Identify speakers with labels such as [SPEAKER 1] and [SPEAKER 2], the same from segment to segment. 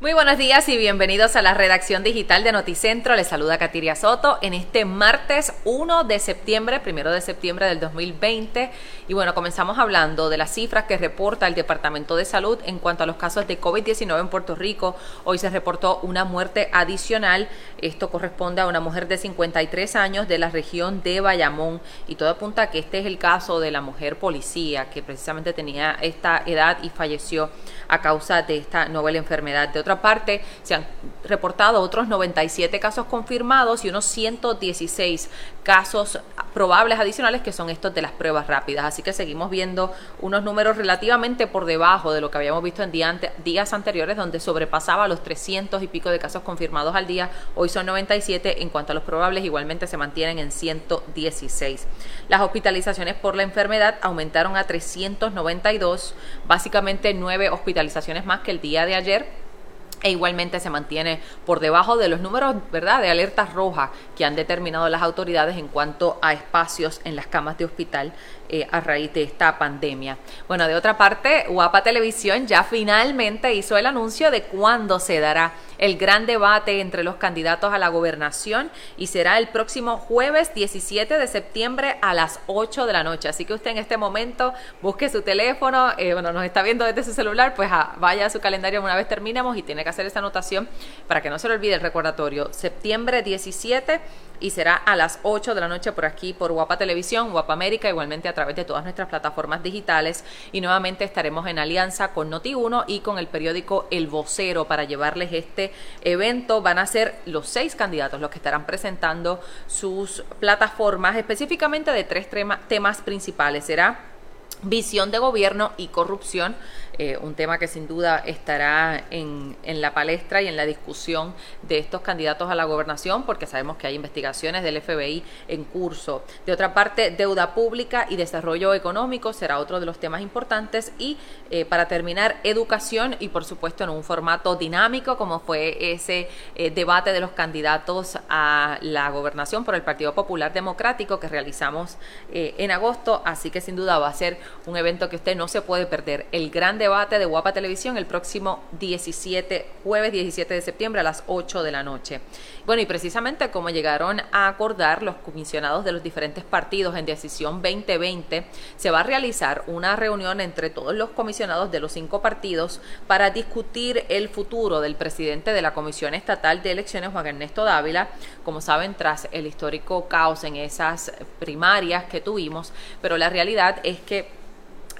[SPEAKER 1] Muy buenos días y bienvenidos a la redacción digital de Noticentro. Les saluda Katiria Soto en este martes 1 de septiembre, primero de septiembre del 2020. Y bueno, comenzamos hablando de las cifras que reporta el Departamento de Salud en cuanto a los casos de COVID-19 en Puerto Rico. Hoy se reportó una muerte adicional. Esto corresponde a una mujer de 53 años de la región de Bayamón. Y todo apunta a que este es el caso de la mujer policía que precisamente tenía esta edad y falleció a causa de esta novel enfermedad. De otra parte, se han reportado otros 97 casos confirmados y unos 116 casos probables adicionales que son estos de las pruebas rápidas. Así que seguimos viendo unos números relativamente por debajo de lo que habíamos visto en días anteriores, donde sobrepasaba los 300 y pico de casos confirmados al día. Hoy son 97. En cuanto a los probables, igualmente se mantienen en 116. Las hospitalizaciones por la enfermedad aumentaron a 392, básicamente nueve hospitalizaciones más que el día de ayer e igualmente se mantiene por debajo de los números, ¿verdad?, de alertas rojas que han determinado las autoridades en cuanto a espacios en las camas de hospital eh, a raíz de esta pandemia. Bueno, de otra parte, Guapa Televisión ya finalmente hizo el anuncio de cuándo se dará el gran debate entre los candidatos a la gobernación y será el próximo jueves 17 de septiembre a las 8 de la noche. Así que usted en este momento busque su teléfono, eh, bueno, nos está viendo desde su celular, pues ah, vaya a su calendario una vez terminemos y tiene que hacer esta anotación para que no se le olvide el recordatorio. Septiembre 17 y será a las 8 de la noche por aquí por Guapa Televisión, Guapa América, igualmente a través de todas nuestras plataformas digitales y nuevamente estaremos en alianza con Noti1 y con el periódico El Vocero para llevarles este evento. Van a ser los seis candidatos los que estarán presentando sus plataformas específicamente de tres temas principales. Será visión de gobierno y corrupción eh, un tema que sin duda estará en, en, la palestra y en la discusión de estos candidatos a la gobernación, porque sabemos que hay investigaciones del FBI en curso. De otra parte, deuda pública y desarrollo económico será otro de los temas importantes. Y eh, para terminar, educación y por supuesto en un formato dinámico, como fue ese eh, debate de los candidatos a la gobernación por el Partido Popular Democrático que realizamos en agosto. Así que sin duda va a ser un evento que usted no se puede perder. El gran debate de Guapa Televisión el próximo 17, jueves 17 de septiembre a las 8 de la noche. Bueno, y precisamente como llegaron a acordar los comisionados de los diferentes partidos en decisión 2020, se va a realizar una reunión entre todos los comisionados de los cinco partidos para discutir el futuro del presidente de la Comisión Estatal de Elecciones, Juan Ernesto Dávila, como saben, tras el histórico caos en esas primarias que tuvimos, pero la realidad es que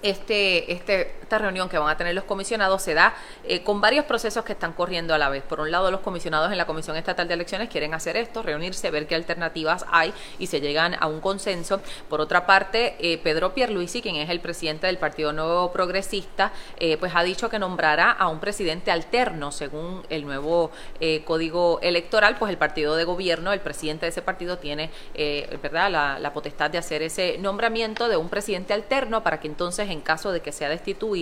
[SPEAKER 1] este, este, esta reunión que van a tener los comisionados se da eh, con varios procesos que están corriendo a la vez. Por un lado, los comisionados en la Comisión Estatal de Elecciones quieren hacer esto, reunirse, ver qué alternativas hay y se llegan a un consenso. Por otra parte, eh, Pedro Pierluisi, quien es el presidente del Partido Nuevo Progresista, eh, pues ha dicho que nombrará a un presidente alterno según el nuevo código electoral. Pues el partido de gobierno, el presidente de ese partido tiene, verdad, la, la potestad de hacer ese nombramiento de un presidente alterno para que entonces en caso de que sea destituido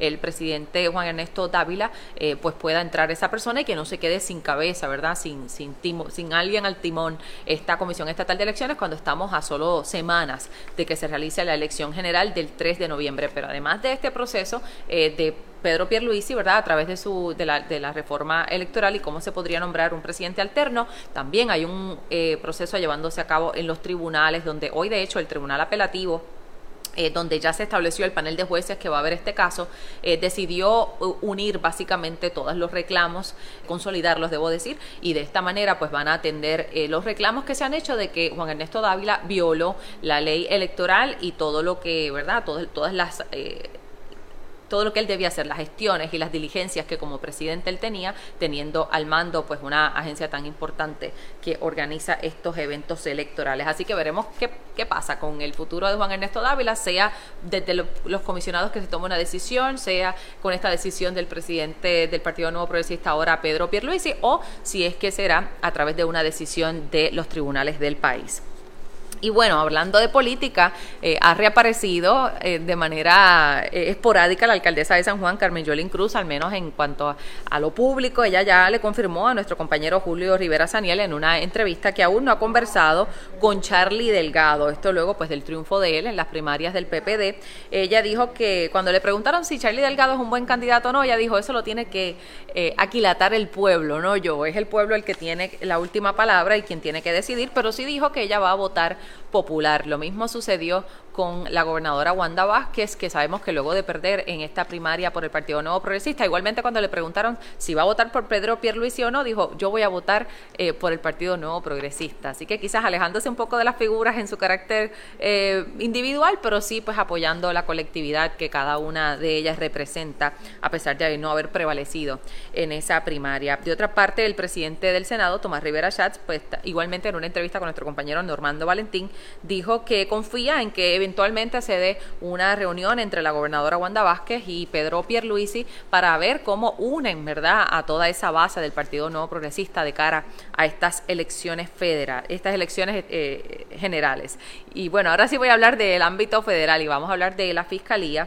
[SPEAKER 1] el presidente Juan Ernesto Dávila, eh, pues pueda entrar esa persona y que no se quede sin cabeza, ¿verdad? Sin, sin, sin alguien al timón esta Comisión Estatal de Elecciones cuando estamos a solo semanas de que se realice la elección general del 3 de noviembre. Pero además de este proceso eh, de Pedro Pierluisi, ¿verdad? A través de su de la, de la reforma electoral y cómo se podría nombrar un presidente alterno. También hay un eh, proceso llevándose a cabo en los tribunales, donde hoy de hecho el Tribunal Apelativo eh, donde ya se estableció el panel de jueces que va a ver este caso, eh, decidió unir básicamente todos los reclamos, consolidarlos, debo decir, y de esta manera pues van a atender eh, los reclamos que se han hecho de que Juan Ernesto Dávila violó la ley electoral y todo lo que, ¿verdad? todas las todo lo que él debía hacer, las gestiones y las diligencias que como presidente él tenía, teniendo al mando pues una agencia tan importante que organiza estos eventos electorales. Así que veremos qué, qué pasa con el futuro de Juan Ernesto Dávila, sea desde los comisionados que se tome una decisión, sea con esta decisión del presidente del Partido Nuevo Progresista ahora Pedro Pierluisi, o si es que será a través de una decisión de los tribunales del país. Y bueno, hablando de política, eh, ha reaparecido eh, de manera eh, esporádica la alcaldesa de San Juan, Carmen Yolín Cruz, al menos en cuanto a, lo público. Ella ya le confirmó a nuestro compañero Julio Rivera Saniel en una entrevista que aún no ha conversado con Charlie Delgado. Esto luego pues del triunfo de él en las primarias del PPD. Ella dijo que cuando le preguntaron si Charlie Delgado es un buen candidato o no, ella dijo eso lo tiene que aquilatar el pueblo, no yo. Es el pueblo el que tiene la última palabra y quien tiene que decidir, pero sí dijo que ella va a votar popular. Lo mismo sucedió con la gobernadora Wanda Vázquez, que sabemos que luego de perder en esta primaria por el Partido Nuevo Progresista, igualmente cuando le preguntaron si va a votar por Pedro Pierluisi o no, dijo, yo voy a votar eh, por el Partido Nuevo Progresista. Así que quizás alejándose un poco de las figuras en su carácter eh, individual, pero sí pues apoyando la colectividad que cada una de ellas representa, a pesar de no haber prevalecido en esa primaria. De otra parte, el presidente del Senado, Tomás Rivera Schatz, pues igualmente en una entrevista con nuestro compañero Normando Valentín, dijo que confía en que eventualmente se dé una reunión entre la gobernadora Wanda Vázquez y Pedro Pierluisi para ver cómo unen, ¿verdad?, a toda esa base del Partido Nuevo Progresista de cara a estas elecciones federales, estas elecciones eh, generales. Y bueno, ahora sí voy a hablar del ámbito federal y vamos a hablar de la Fiscalía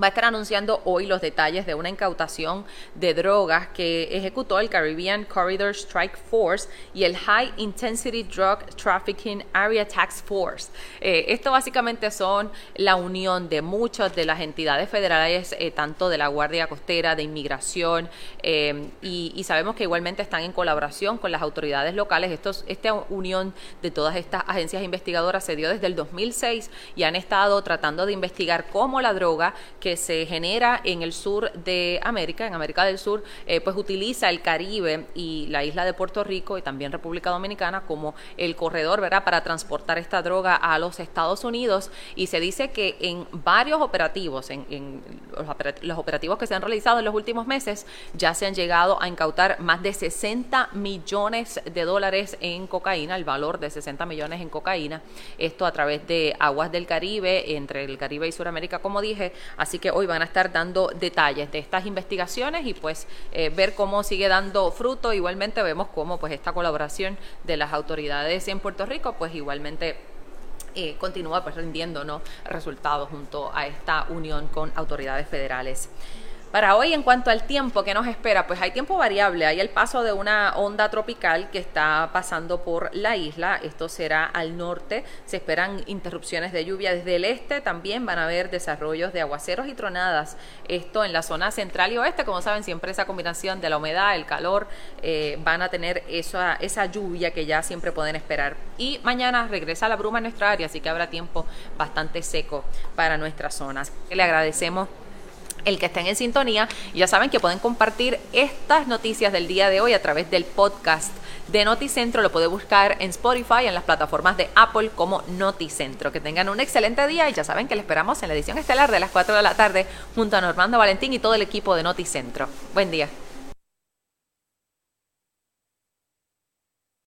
[SPEAKER 1] va a estar anunciando hoy los detalles de una incautación de drogas que ejecutó el Caribbean Corridor Strike Force y el High Intensity Drug Trafficking Area Tax Force. Eh, esto básicamente son la unión de muchas de las entidades federales, eh, tanto de la Guardia Costera, de Inmigración, eh, y, sabemos que igualmente están en colaboración con las autoridades locales. Estos, esta unión de todas estas agencias investigadoras se dio desde el 2006 y han estado tratando de investigar cómo la droga se genera en el sur de América, en América del Sur, eh, pues utiliza el Caribe y la isla de Puerto Rico y también República Dominicana como el corredor, ¿verdad?, para transportar esta droga a los Estados Unidos. Y se dice que en varios operativos, en, los operativos que se han realizado en los últimos meses, ya se han llegado a incautar más de 60 millones de dólares en cocaína, el valor de 60 millones en cocaína, esto a través de aguas del Caribe, entre el Caribe y Sudamérica, como dije, así que hoy van a estar dando detalles de estas investigaciones y pues eh, ver cómo sigue dando fruto. Igualmente vemos cómo pues esta colaboración de las autoridades en Puerto Rico pues igualmente eh, continúa pues rindiendo resultados junto a esta unión con autoridades federales. Para hoy, en cuanto al tiempo que nos espera, pues hay tiempo variable. Hay el paso de una onda tropical que está pasando por la isla. Esto será al norte. Se esperan interrupciones de lluvia desde el este. También van a haber desarrollos de aguaceros y tronadas. Esto en la zona central y oeste. Como saben, siempre esa combinación de la humedad, el calor, eh, van a tener esa, esa lluvia que ya siempre pueden esperar. Y mañana regresa la bruma en nuestra área, así que habrá tiempo bastante seco para nuestras zonas. Le agradecemos el que estén en sintonía. Y ya saben que pueden compartir estas noticias del día de hoy a través del podcast de Noticentro. Lo puede buscar en Spotify, en las plataformas de Apple como Noticentro. Que tengan un excelente día y ya saben que le esperamos en la edición estelar de las 4 de la tarde junto a Normando Valentín y todo el equipo de Noticentro. Buen día.